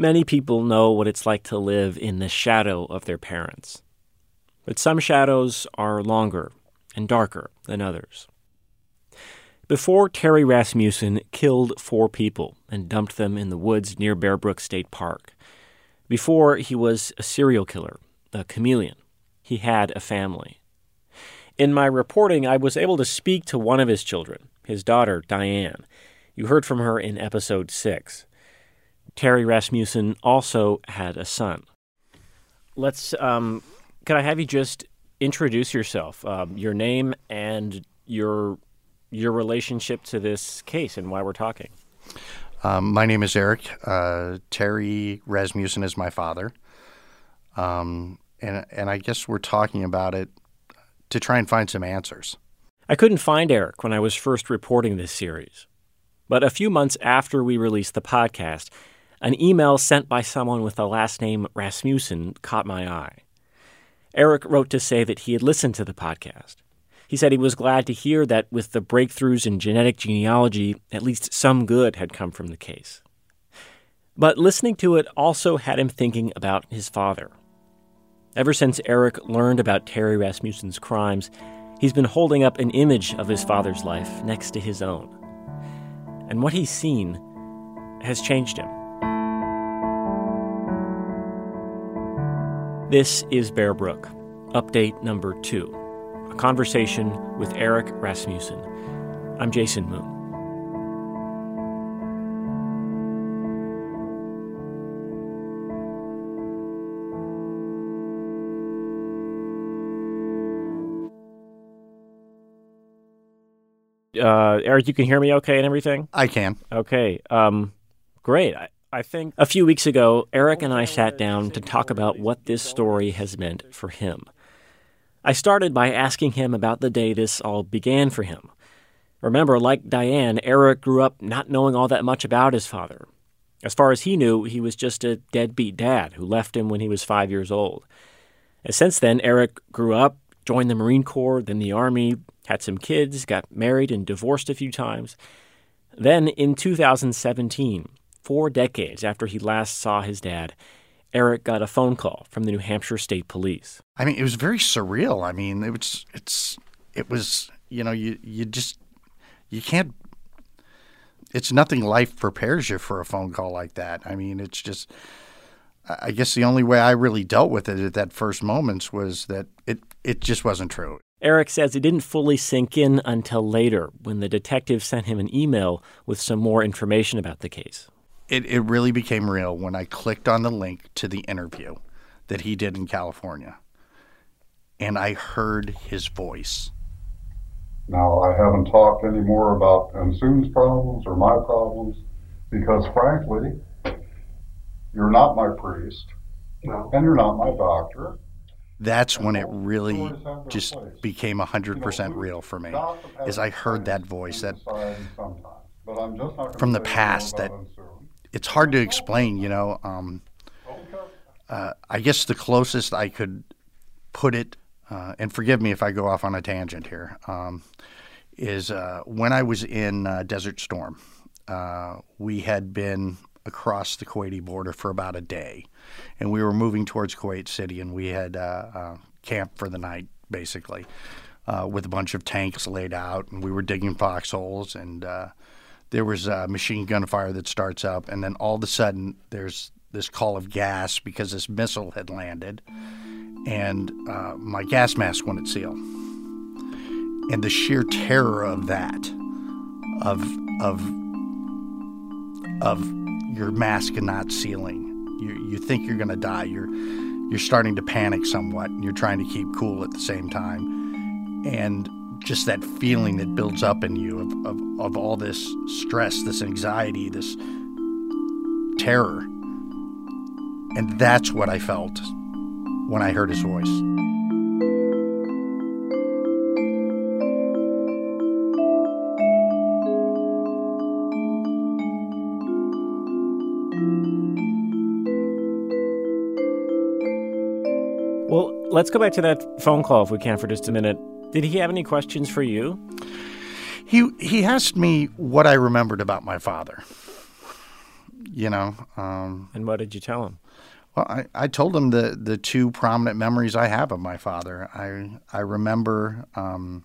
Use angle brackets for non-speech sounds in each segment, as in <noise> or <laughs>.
Many people know what it's like to live in the shadow of their parents. But some shadows are longer and darker than others. Before Terry Rasmussen killed four people and dumped them in the woods near Bear Brook State Park, before he was a serial killer, a chameleon, he had a family. In my reporting, I was able to speak to one of his children, his daughter, Diane. You heard from her in episode 6. Terry Rasmussen also had a son. Let's, um, could I have you just introduce yourself, um, your name and your your relationship to this case and why we're talking? Um, my name is Eric. Uh, Terry Rasmussen is my father, um, and and I guess we're talking about it to try and find some answers. I couldn't find Eric when I was first reporting this series, but a few months after we released the podcast, an email sent by someone with the last name Rasmussen caught my eye. Eric wrote to say that he had listened to the podcast. He said he was glad to hear that with the breakthroughs in genetic genealogy, at least some good had come from the case. But listening to it also had him thinking about his father. Ever since Eric learned about Terry Rasmussen's crimes, he's been holding up an image of his father's life next to his own. And what he's seen has changed him. This is Bear Brook, update number two a conversation with Eric Rasmussen. I'm Jason Moon. Uh, Eric, you can hear me okay and everything? I can. Okay. Um, great. I, I think a few weeks ago, Eric and I sat down to talk about what this story has meant for him. I started by asking him about the day this all began for him. Remember, like Diane, Eric grew up not knowing all that much about his father. As far as he knew, he was just a deadbeat dad who left him when he was five years old. And since then, Eric grew up, joined the Marine Corps, then the Army, had some kids, got married and divorced a few times. Then, in 2017, four decades after he last saw his dad, Eric got a phone call from the New Hampshire State Police. I mean, it was very surreal. I mean, it was it's it was you know you you just you can't. It's nothing life prepares you for a phone call like that. I mean, it's just. I guess the only way I really dealt with it at that first moments was that it it just wasn't true. Eric says it didn't fully sink in until later when the detective sent him an email with some more information about the case it, it really became real when I clicked on the link to the interview that he did in California. And I heard his voice. Now, I haven't talked any more about Eunsoon's problems or my problems because, frankly, you're not my priest no. and you're not my doctor. That's when it really just became 100% real for me, as I heard that voice that from the past that it's hard to explain, you know. Um, uh, I guess the closest I could put it, uh, and forgive me if I go off on a tangent here, um, is uh, when I was in uh, Desert Storm. Uh, we had been across the Kuwaiti border for about a day, and we were moving towards Kuwait City, and we had uh, camped for the night, basically, with a bunch of tanks laid out, and we were digging foxholes and there was machine gun fire that starts up, and then all of a sudden there's this call of gas because this missile had landed, and uh, my gas mask wouldn't seal. And the sheer terror of that, of of of your mask not sealing, you you think you're going to die. You're you're starting to panic somewhat, and you're trying to keep cool at the same time, and just that feeling that builds up in you of, of, of all this stress, this anxiety, this terror. And that's what I felt when I heard his voice. Well, let's go back to that phone call if we can for just a minute. Did he have any questions for you? He he asked me what I remembered about my father. You know, um, And what did you tell him? well, I, I told him the the two prominent memories I have of my father. I I remember um,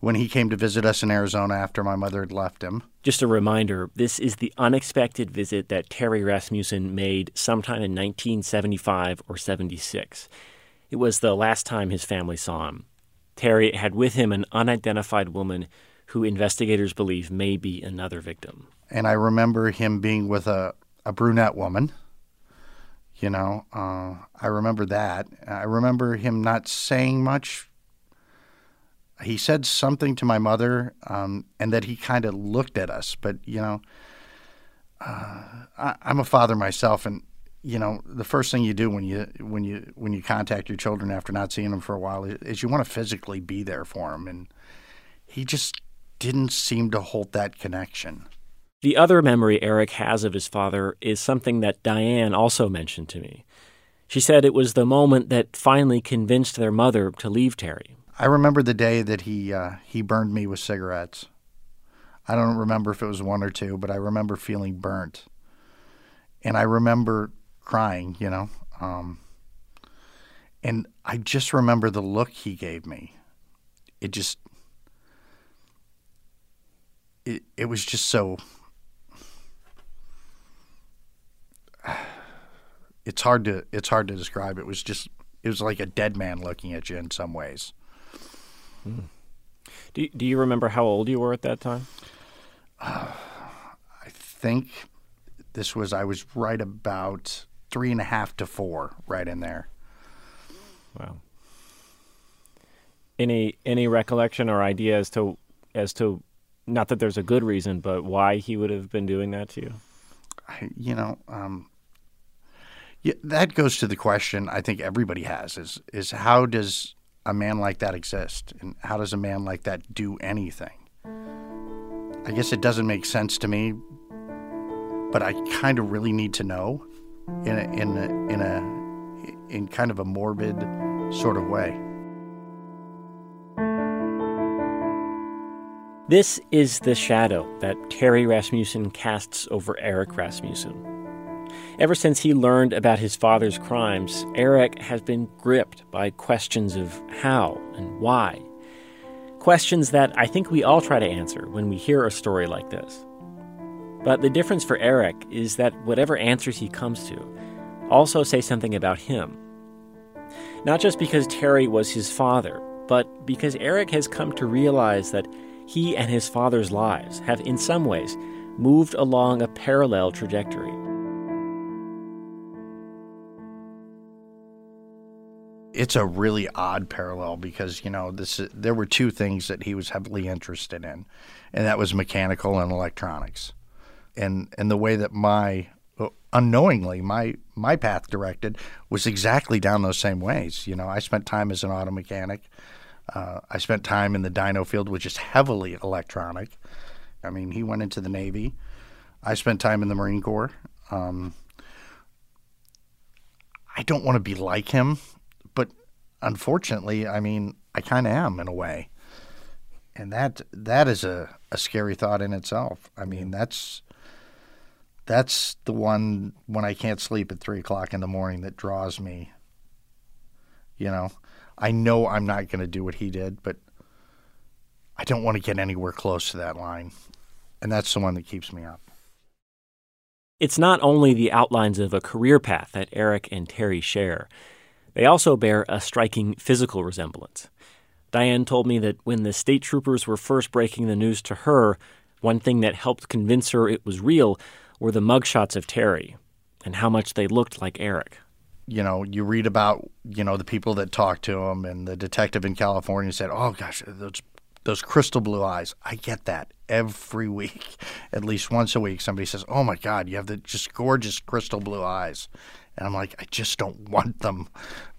when he came to visit us in Arizona after my mother had left him. Just a reminder this is the unexpected visit that Terry Rasmussen made sometime in 1975 or 76. It was the last time his family saw him. Terry had with him an unidentified woman who investigators believe may be another victim. and I remember him being with a, a brunette woman. You know, uh, I remember that. I remember him not saying much. He said something to my mother, um, and that he kind of looked at us. But you know, uh, I, I'm a father myself, and you know, the first thing you do when you when you when you contact your children after not seeing them for a while is, is you want to physically be there for them, and he just didn't seem to hold that connection. The other memory Eric has of his father is something that Diane also mentioned to me. She said it was the moment that finally convinced their mother to leave Terry. I remember the day that he uh, he burned me with cigarettes. I don't remember if it was one or two, but I remember feeling burnt, and I remember crying. You know, um, and I just remember the look he gave me. It just it it was just so. <sighs> It's hard to it's hard to describe. It was just it was like a dead man looking at you in some ways. Do, do you remember how old you were at that time? <sighs> I think this was I was right about three and a half to four, right in there. Wow. Any any recollection or idea as to as to not that there's a good reason, but why he would have been doing that to you? I, you know, um, yeah, that goes to the question I think everybody has is is how does a man like that exist, and how does a man like that do anything? I guess it doesn't make sense to me, but I kind of really need to know, in a, in a, in a in kind of a morbid sort of way. This is the shadow that Terry Rasmussen casts over Eric Rasmussen. Ever since he learned about his father's crimes, Eric has been gripped by questions of how and why. Questions that I think we all try to answer when we hear a story like this. But the difference for Eric is that whatever answers he comes to also say something about him. Not just because Terry was his father, but because Eric has come to realize that he and his father's lives have, in some ways, moved along a parallel trajectory. it's a really odd parallel because you know this there were two things that he was heavily interested in and that was mechanical and electronics and and the way that my unknowingly my my path directed was exactly down those same ways. You know i spent time as an auto mechanic. Uh, i spent time in the dyno field which is heavily electronic. I mean he went into the navy. I spent time in the marine corps. Um, i don't want to be like him but unfortunately, I mean, I kind of am in a way, and that that is a, a scary thought in itself. I mean, that's that's the one when I can't sleep at three o'clock in the morning that draws me. You know, I know I'm not going to do what he did, but I don't want to get anywhere close to that line, and that's the one that keeps me up. It's not only the outlines of a career path that Eric and Terry share, they also bear a striking physical resemblance. Diane told me that when the state troopers were first breaking the news to her, one thing that helped convince her it was real were the mugshots of Terry and how much they looked like Eric. You know, you read about, you know, the people that talked to him and the detective in California said, "Oh gosh, those those crystal blue eyes." I get that every <laughs> week. At least once a week somebody says, "Oh my god, you have the just gorgeous crystal blue eyes." And I'm like, "I just don't <laughs> want them."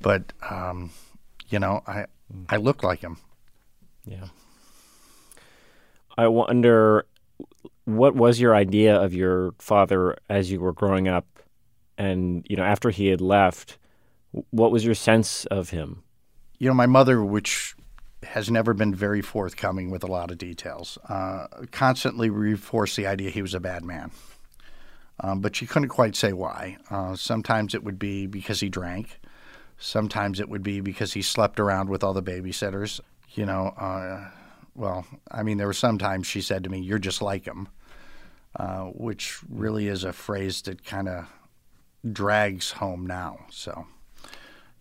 But um, you know, I I look like him. Yeah. I wonder what was your idea of your father as you were growing up? And you know after he had left what was your sense of him? You know my mother which has never been very forthcoming with a lot of details uh, constantly reinforced the idea he was a bad man. Um, but she couldn't quite say why. Uh, sometimes it would be because he drank. Sometimes it would be because he slept around with all the babysitters. You know uh, well, I mean, there were some times she said to me, "You're just like him," uh, which really is a phrase that kind of drags home now. So,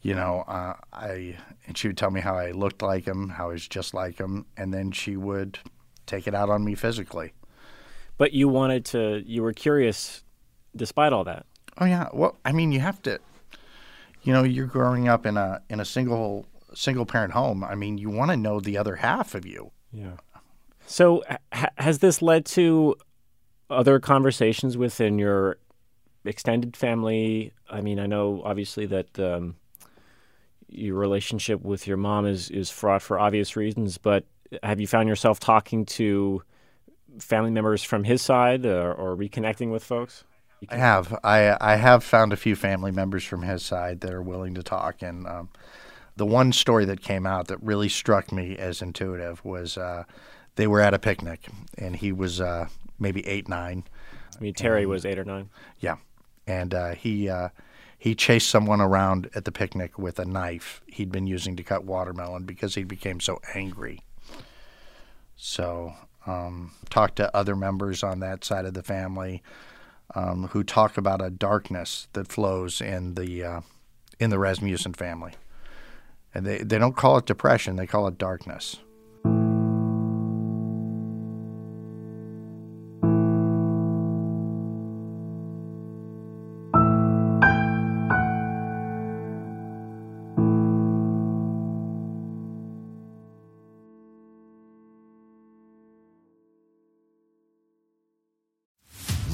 you know, uh, I and she would tell me how I looked like him, how I was just like him, and then she would take it out on me physically. But you wanted to, you were curious, despite all that. Oh yeah, well, I mean, you have to. You know, you're growing up in a in a single single parent home. I mean, you want to know the other half of you. Yeah. So ha- has this led to other conversations within your extended family? I mean, I know obviously that um, your relationship with your mom is is fraught for obvious reasons, but have you found yourself talking to family members from his side or, or reconnecting with folks? I have. I I have found a few family members from his side that are willing to talk, and um, the one story that came out that really struck me as intuitive was uh, they were at a picnic and he was uh, maybe eight nine. I mean Terry and, was eight or nine. Yeah, and uh, he uh, he chased someone around at the picnic with a knife he'd been using to cut watermelon because he became so angry. So um, talked to other members on that side of the family um, who talk about a darkness that flows in the uh, in the Rasmussen family. And they, they don't call it depression, they call it darkness.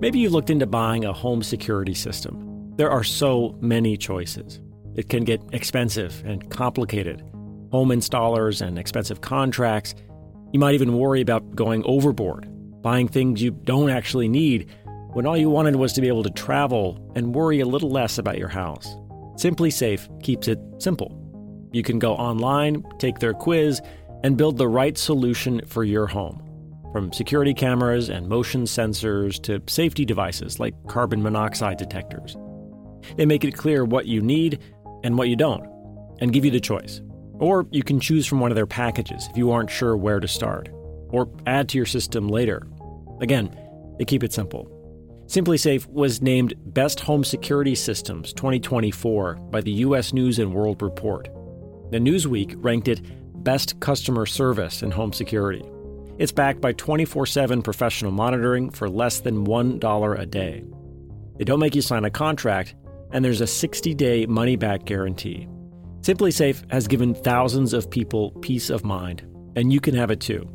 Maybe you looked into buying a home security system. There are so many choices. It can get expensive and complicated. Home installers and expensive contracts. You might even worry about going overboard, buying things you don't actually need when all you wanted was to be able to travel and worry a little less about your house. SimpliSafe keeps it simple. You can go online, take their quiz, and build the right solution for your home. From security cameras and motion sensors to safety devices like carbon monoxide detectors. They make it clear what you need and what you don't, and give you the choice. Or you can choose from one of their packages if you aren't sure where to start, or add to your system later. Again, they keep it simple. SimpliSafe was named Best Home Security Systems 2024 by the US News and World Report. The Newsweek ranked it Best Customer Service in Home Security. It's backed by 24 7 professional monitoring for less than $1 a day. They don't make you sign a contract, and there's a 60 day money back guarantee. SimpliSafe has given thousands of people peace of mind, and you can have it too.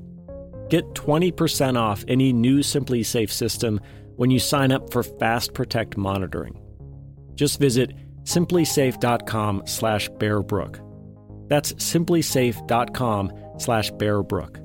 Get 20% off any new SimpliSafe system when you sign up for Fast Protect monitoring. Just visit simplisafe.com slash bearbrook. That's simplisafe.com slash bearbrook.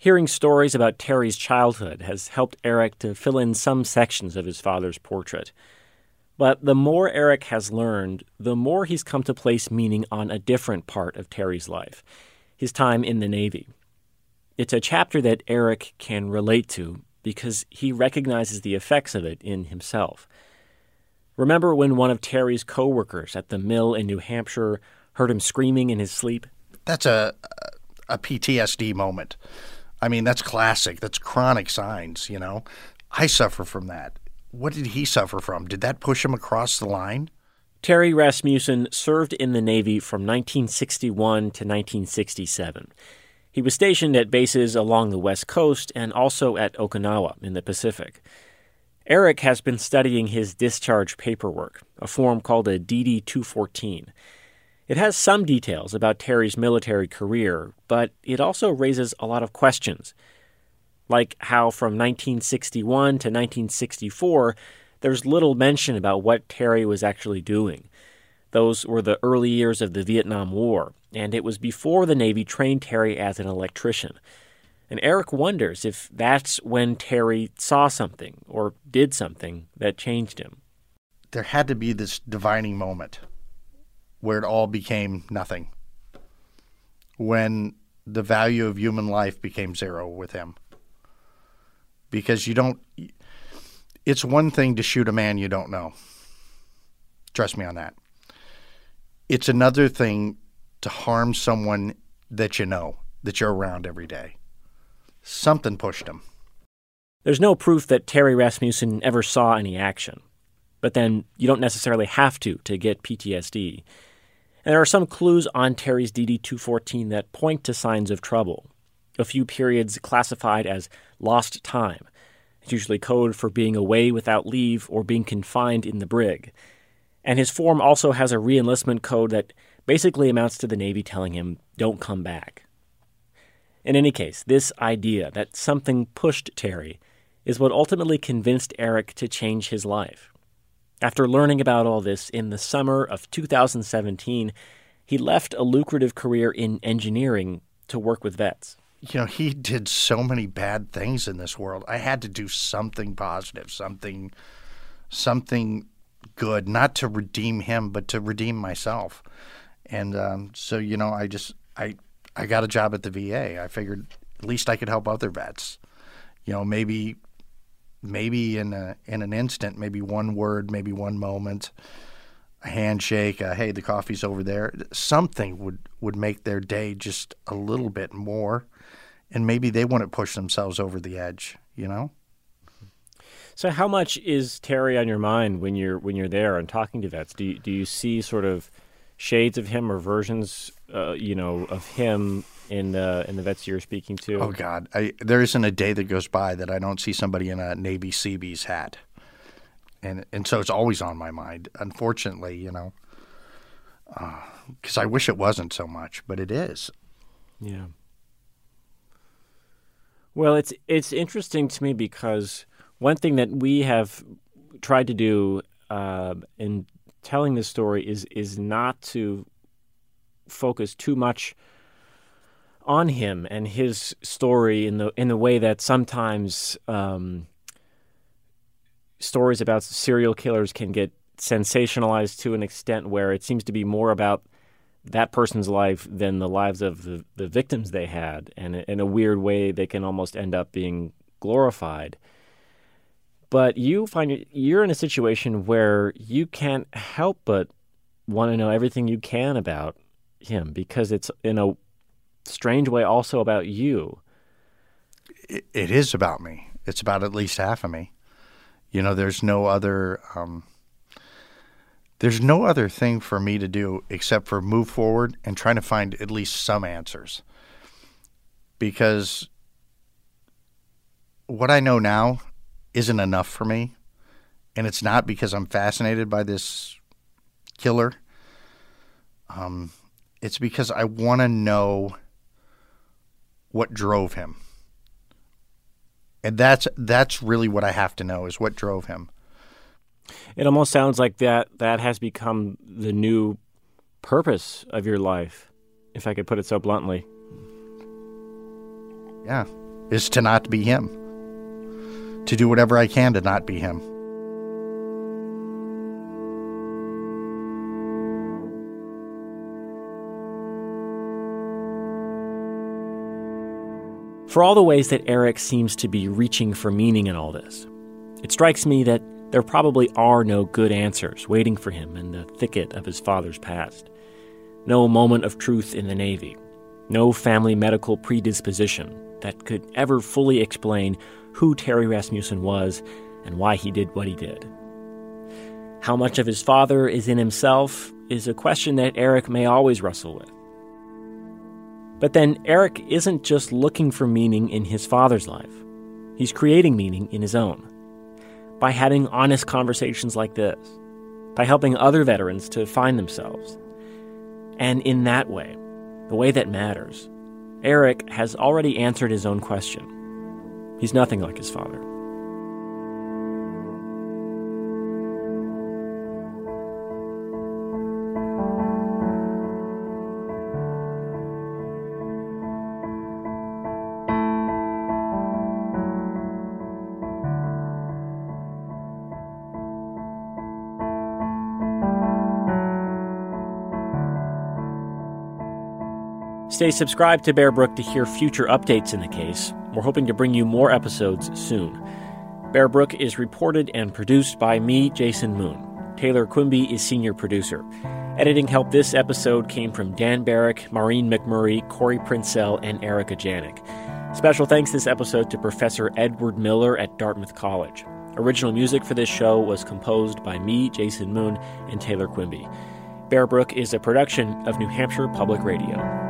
Hearing stories about Terry's childhood has helped Eric to fill in some sections of his father's portrait. But the more Eric has learned, the more he's come to place meaning on a different part of Terry's life his time in the Navy. It's a chapter that Eric can relate to because he recognizes the effects of it in himself. Remember when one of Terry's coworkers at the mill in New Hampshire heard him screaming in his sleep? That's a a PTSD moment. I mean, that's classic. That's chronic signs, you know. I suffer from that. What did he suffer from? Did that push him across the line? Terry Rasmussen served in the Navy from 1961 to 1967. He was stationed at bases along the West Coast and also at Okinawa in the Pacific. Eric has been studying his discharge paperwork, a form called a DD 214. It has some details about Terry's military career, but it also raises a lot of questions like how from 1961 to 1964, there's little mention about what Terry was actually doing. Those were the early years of the Vietnam War, and it was before the Navy trained Terry as an electrician. And Eric wonders if that's when Terry saw something or did something that changed him. There had to be this divining moment where it all became nothing. When the value of human life became zero with him because you don't. It's one thing to shoot a man you don't know. Trust me on that. It's another thing to harm someone that you know, that you're around every day. Something pushed him. There's no proof that Terry Rasmussen ever saw any action. But then you don't necessarily have to to get PTSD. And there are some clues on Terry's DD 214 that point to signs of trouble a few periods classified as lost time. It's usually code for being away without leave or being confined in the brig. And his form also has a reenlistment code that basically amounts to the Navy telling him, don't come back. In any case, this idea that something pushed Terry is what ultimately convinced Eric to change his life. After learning about all this in the summer of 2017, he left a lucrative career in engineering to work with vets you know, he did so many bad things in this world. I had to do something positive, something, something good, not to redeem him, but to redeem myself. And um, so, you know, I just, I, I got a job at the VA. I figured at least I could help other vets. You know, maybe, maybe in a, in an instant, maybe one word, maybe one moment, a handshake, a, hey, the coffee's over there. Something would would make their day just a little bit more and maybe they wouldn't push themselves over the edge, you know? So how much is Terry on your mind when you're when you're there and talking to vets? Do you, do you see sort of shades of him or versions, uh, you know, of him in the in the vets you're speaking to? Oh God, I, there isn't a day that goes by that I don't see somebody in a Navy Seabees hat, and and so it's always on my mind. Unfortunately, you know, because uh, I wish it wasn't so much, but it is. Yeah. Well, it's it's interesting to me because one thing that we have tried to do uh, in telling this story is is not to focus too much on him and his story in the in the way that sometimes um, stories about serial killers can get sensationalized to an extent where it seems to be more about that person's life than the lives of the, the victims they had. And in a weird way, they can almost end up being glorified. But you find you're in a situation where you can't help but want to know everything you can about him because it's in a strange way also about you. it, is about me. It's about at least half of me. You know, there's no other um, there's no other thing for me to do except for move forward and trying to find at least some answers. Because what I know now isn't enough for me. And it's not because I'm fascinated by this killer. Um, it's because I want to know what drove him. And that's that's really what I have to know is what drove him. It almost sounds like that that has become the new purpose of your life, if I could put it so bluntly. Yeah, is to not be him. To do whatever I can to not be him. For all the ways that Eric seems to be reaching for meaning in all this, it strikes me that there probably are no good answers waiting for him in the thicket of his father's past. No moment of truth in the Navy, no family medical predisposition that could ever fully explain who Terry Rasmussen was and why he did what he did. How much of his father is in himself is a question that Eric may always wrestle with. But then Eric isn't just looking for meaning in his father's life, he's creating meaning in his own. By having honest conversations like this, by helping other veterans to find themselves. And in that way, the way that matters, Eric has already answered his own question. He's nothing like his father. Stay subscribed to Bear Brook to hear future updates in the case. We're hoping to bring you more episodes soon. Bear Brook is reported and produced by me, Jason Moon. Taylor Quimby is senior producer. Editing help this episode came from Dan Barrick, Maureen McMurray, Cori Princell, and Erika Janik. Special thanks this episode to Professor Edward Miller at Dartmouth College. Original music for this show was composed by me, Jason Moon, and Taylor Quimby. Bear Brook is a production of New Hampshire Public Radio.